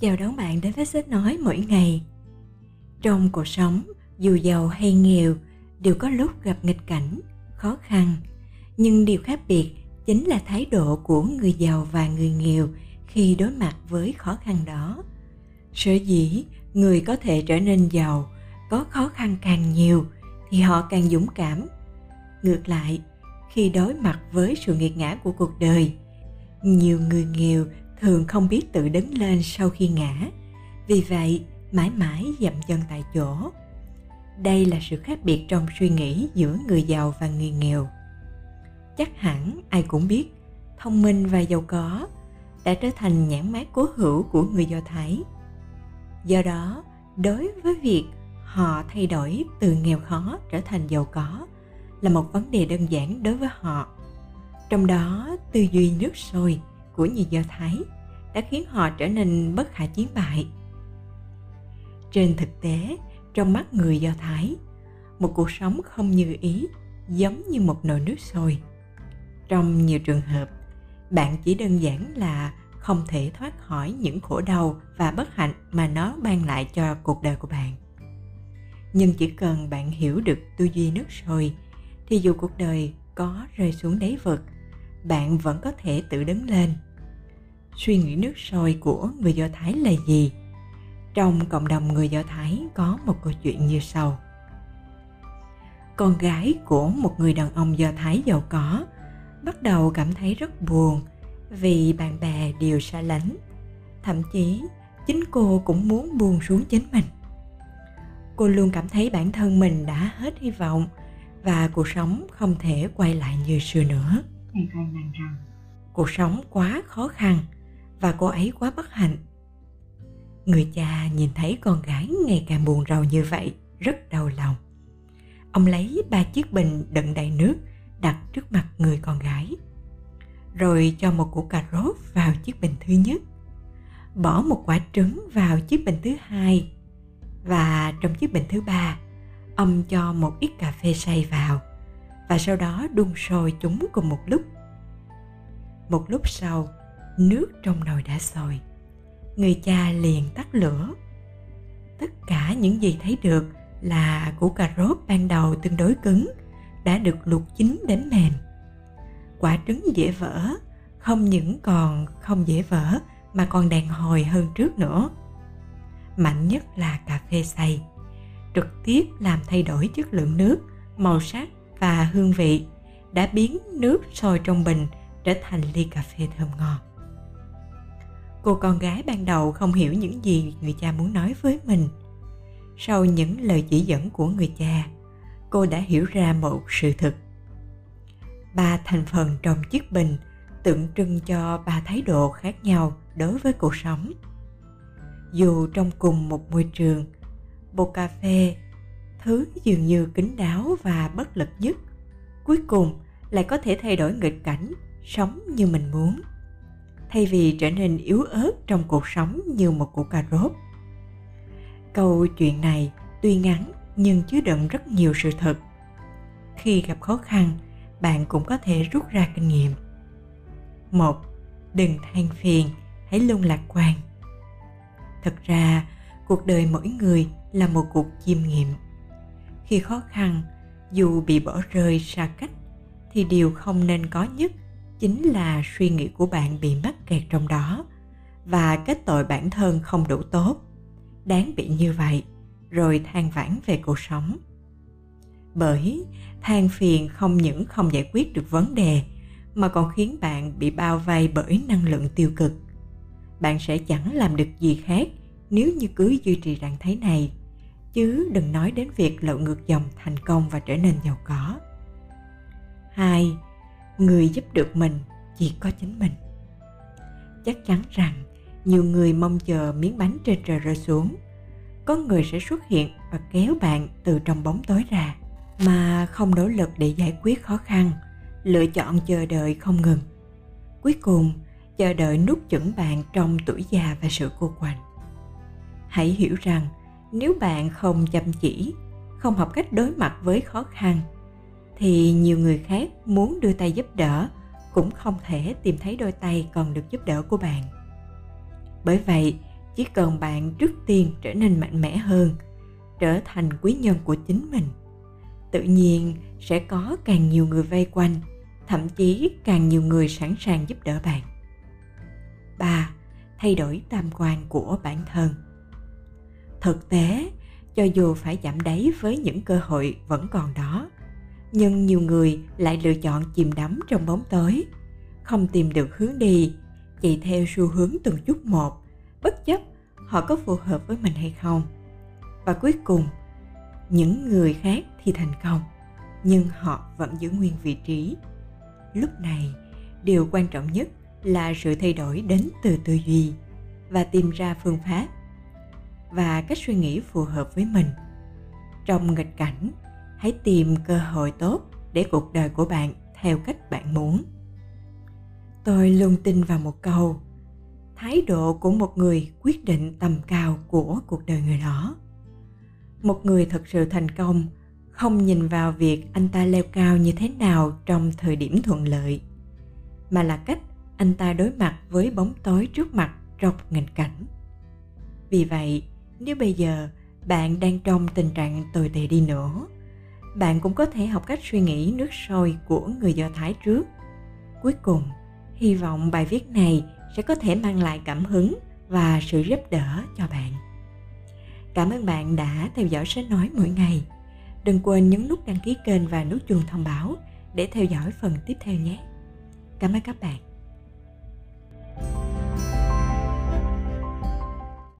Chào đón bạn đến với sách nói mỗi ngày. Trong cuộc sống, dù giàu hay nghèo, đều có lúc gặp nghịch cảnh, khó khăn. Nhưng điều khác biệt chính là thái độ của người giàu và người nghèo khi đối mặt với khó khăn đó. Sở dĩ người có thể trở nên giàu, có khó khăn càng nhiều thì họ càng dũng cảm. Ngược lại, khi đối mặt với sự nghiệt ngã của cuộc đời, nhiều người nghèo thường không biết tự đứng lên sau khi ngã. Vì vậy, mãi mãi dậm chân tại chỗ. Đây là sự khác biệt trong suy nghĩ giữa người giàu và người nghèo. Chắc hẳn ai cũng biết, thông minh và giàu có đã trở thành nhãn mát cố hữu của người do thái. Do đó, đối với việc họ thay đổi từ nghèo khó trở thành giàu có là một vấn đề đơn giản đối với họ trong đó tư duy nước sôi của người Do Thái đã khiến họ trở nên bất khả chiến bại. Trên thực tế, trong mắt người Do Thái, một cuộc sống không như ý giống như một nồi nước sôi. Trong nhiều trường hợp, bạn chỉ đơn giản là không thể thoát khỏi những khổ đau và bất hạnh mà nó mang lại cho cuộc đời của bạn. Nhưng chỉ cần bạn hiểu được tư duy nước sôi thì dù cuộc đời có rơi xuống đáy vực, bạn vẫn có thể tự đứng lên suy nghĩ nước sôi của người Do Thái là gì? Trong cộng đồng người Do Thái có một câu chuyện như sau. Con gái của một người đàn ông Do Thái giàu có bắt đầu cảm thấy rất buồn vì bạn bè đều xa lánh. Thậm chí, chính cô cũng muốn buông xuống chính mình. Cô luôn cảm thấy bản thân mình đã hết hy vọng và cuộc sống không thể quay lại như xưa nữa. Thầy phàn nàn rằng, cuộc sống quá khó khăn và cô ấy quá bất hạnh. Người cha nhìn thấy con gái ngày càng buồn rầu như vậy, rất đau lòng. Ông lấy ba chiếc bình đựng đầy nước, đặt trước mặt người con gái, rồi cho một củ cà rốt vào chiếc bình thứ nhất, bỏ một quả trứng vào chiếc bình thứ hai và trong chiếc bình thứ ba, ông cho một ít cà phê say vào và sau đó đun sôi chúng cùng một lúc. Một lúc sau, nước trong nồi đã sôi. Người cha liền tắt lửa. Tất cả những gì thấy được là củ cà rốt ban đầu tương đối cứng, đã được luộc chín đến mềm. Quả trứng dễ vỡ, không những còn không dễ vỡ, mà còn đàn hồi hơn trước nữa. Mạnh nhất là cà phê xay. Trực tiếp làm thay đổi chất lượng nước, màu sắc và hương vị đã biến nước sôi trong bình trở thành ly cà phê thơm ngon. Cô con gái ban đầu không hiểu những gì người cha muốn nói với mình. Sau những lời chỉ dẫn của người cha, cô đã hiểu ra một sự thực ba thành phần trong chiếc bình tượng trưng cho ba thái độ khác nhau đối với cuộc sống. Dù trong cùng một môi trường bột cà phê thứ dường như kín đáo và bất lực nhất. Cuối cùng, lại có thể thay đổi nghịch cảnh, sống như mình muốn. Thay vì trở nên yếu ớt trong cuộc sống như một củ cà rốt. Câu chuyện này tuy ngắn, nhưng chứa đựng rất nhiều sự thật. Khi gặp khó khăn, bạn cũng có thể rút ra kinh nghiệm. Một, đừng than phiền, hãy luôn lạc quan. Thật ra, cuộc đời mỗi người là một cuộc chiêm nghiệm khi khó khăn, dù bị bỏ rơi xa cách, thì điều không nên có nhất chính là suy nghĩ của bạn bị mắc kẹt trong đó và kết tội bản thân không đủ tốt. Đáng bị như vậy, rồi than vãn về cuộc sống. Bởi than phiền không những không giải quyết được vấn đề, mà còn khiến bạn bị bao vây bởi năng lượng tiêu cực. Bạn sẽ chẳng làm được gì khác nếu như cứ duy trì trạng thái này chứ đừng nói đến việc lội ngược dòng thành công và trở nên giàu có. Hai, người giúp được mình chỉ có chính mình. Chắc chắn rằng nhiều người mong chờ miếng bánh trên trời rơi xuống. Có người sẽ xuất hiện và kéo bạn từ trong bóng tối ra. Mà không nỗ lực để giải quyết khó khăn, lựa chọn chờ đợi không ngừng. Cuối cùng, chờ đợi nút chuẩn bạn trong tuổi già và sự cô quạnh. Hãy hiểu rằng nếu bạn không chăm chỉ, không học cách đối mặt với khó khăn, thì nhiều người khác muốn đưa tay giúp đỡ cũng không thể tìm thấy đôi tay còn được giúp đỡ của bạn bởi vậy, chỉ cần bạn trước tiên trở nên mạnh mẽ hơn, trở thành quý nhân của chính mình, tự nhiên sẽ có càng nhiều người vây quanh, thậm chí càng nhiều người sẵn sàng giúp đỡ bạn 3. Thay đổi tam quan của bản thân Thực tế, cho dù phải giảm đáy với những cơ hội vẫn còn đó, nhưng nhiều người lại lựa chọn chìm đắm trong bóng tối, không tìm được hướng đi, chạy theo xu hướng từng chút một, bất chấp họ có phù hợp với mình hay không. Và cuối cùng, những người khác thì thành công, nhưng họ vẫn giữ nguyên vị trí. Lúc này, điều quan trọng nhất là sự thay đổi đến từ tư duy và tìm ra phương pháp và cách suy nghĩ phù hợp với mình. Trong nghịch cảnh, hãy tìm cơ hội tốt để cuộc đời của bạn theo cách bạn muốn. Tôi luôn tin vào một câu, thái độ của một người quyết định tầm cao của cuộc đời người đó. Một người thật sự thành công không nhìn vào việc anh ta leo cao như thế nào trong thời điểm thuận lợi, mà là cách anh ta đối mặt với bóng tối trước mặt trong nghịch cảnh. Vì vậy nếu bây giờ bạn đang trong tình trạng tồi tệ đi nữa, bạn cũng có thể học cách suy nghĩ nước sôi của người do thái trước. Cuối cùng, hy vọng bài viết này sẽ có thể mang lại cảm hứng và sự giúp đỡ cho bạn. Cảm ơn bạn đã theo dõi sách nói mỗi ngày. Đừng quên nhấn nút đăng ký kênh và nút chuông thông báo để theo dõi phần tiếp theo nhé. Cảm ơn các bạn.